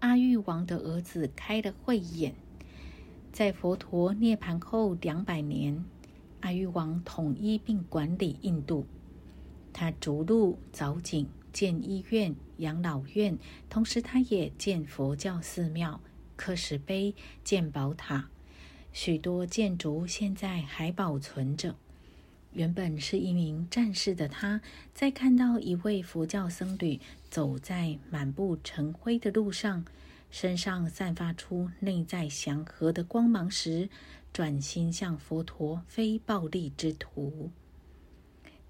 阿育王的儿子开了慧眼。在佛陀涅盘后两百年，阿育王统一并管理印度。他逐鹿凿井、建医院、养老院，同时他也建佛教寺庙、刻石碑、建宝塔。许多建筑现在还保存着。原本是一名战士的他，在看到一位佛教僧侣走在满布尘灰的路上，身上散发出内在祥和的光芒时，转心向佛陀，非暴力之徒。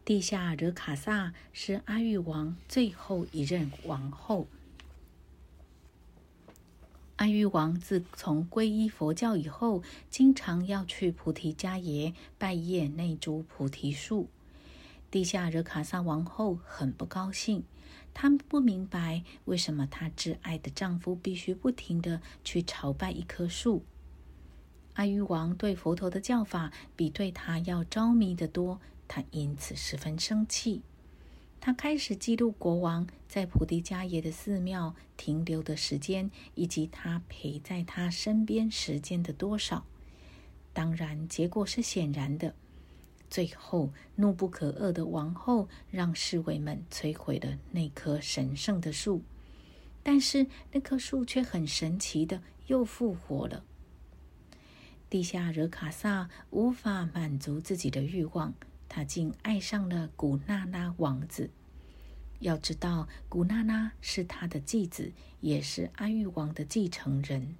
地下惹卡萨是阿育王最后一任王后。阿育王自从皈依佛教以后，经常要去菩提迦耶拜谒那株菩提树。地下惹卡萨王后很不高兴，她不明白为什么她挚爱的丈夫必须不停的去朝拜一棵树。阿育王对佛陀的教法比对他要着迷得多，他因此十分生气。他开始记录国王在菩提迦耶的寺庙停留的时间，以及他陪在他身边时间的多少。当然，结果是显然的。最后，怒不可遏的王后让侍卫们摧毁了那棵神圣的树，但是那棵树却很神奇的又复活了。地下惹卡萨无法满足自己的欲望。他竟爱上了古娜拉王子。要知道，古娜拉是他的继子，也是阿育王的继承人。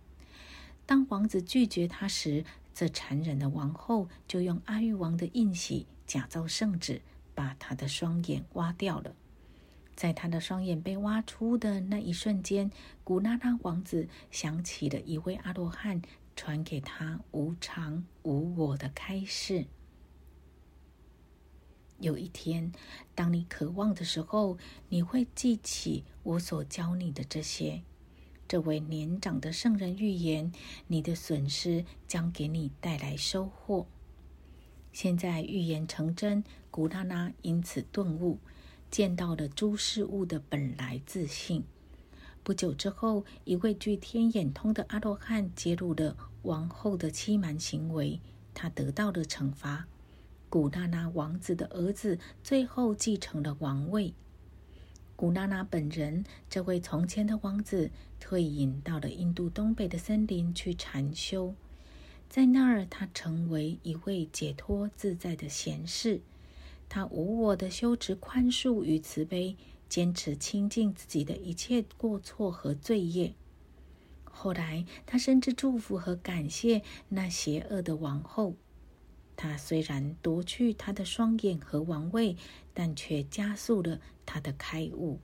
当王子拒绝他时，这残忍的王后就用阿育王的印玺假造圣旨，把他的双眼挖掉了。在他的双眼被挖出的那一瞬间，古娜拉王子想起了一位阿罗汉传给他无常无我的开示。有一天，当你渴望的时候，你会记起我所教你的这些。这位年长的圣人预言，你的损失将给你带来收获。现在预言成真，古拉拉因此顿悟，见到了诸事物的本来自信。不久之后，一位具天眼通的阿罗汉揭露了王后的欺瞒行为，他得到了惩罚。古娜娜王子的儿子最后继承了王位。古娜娜本人，这位从前的王子，退隐到了印度东北的森林去禅修。在那儿，他成为一位解脱自在的贤士。他无我的修持宽恕与慈悲，坚持清净自己的一切过错和罪业。后来，他甚至祝福和感谢那邪恶的王后。他虽然夺去他的双眼和王位，但却加速了他的开悟。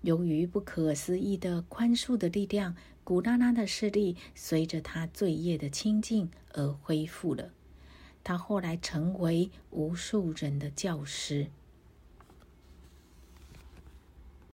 由于不可思议的宽恕的力量，古拉拉的势力随着他罪业的清净而恢复了。他后来成为无数人的教师。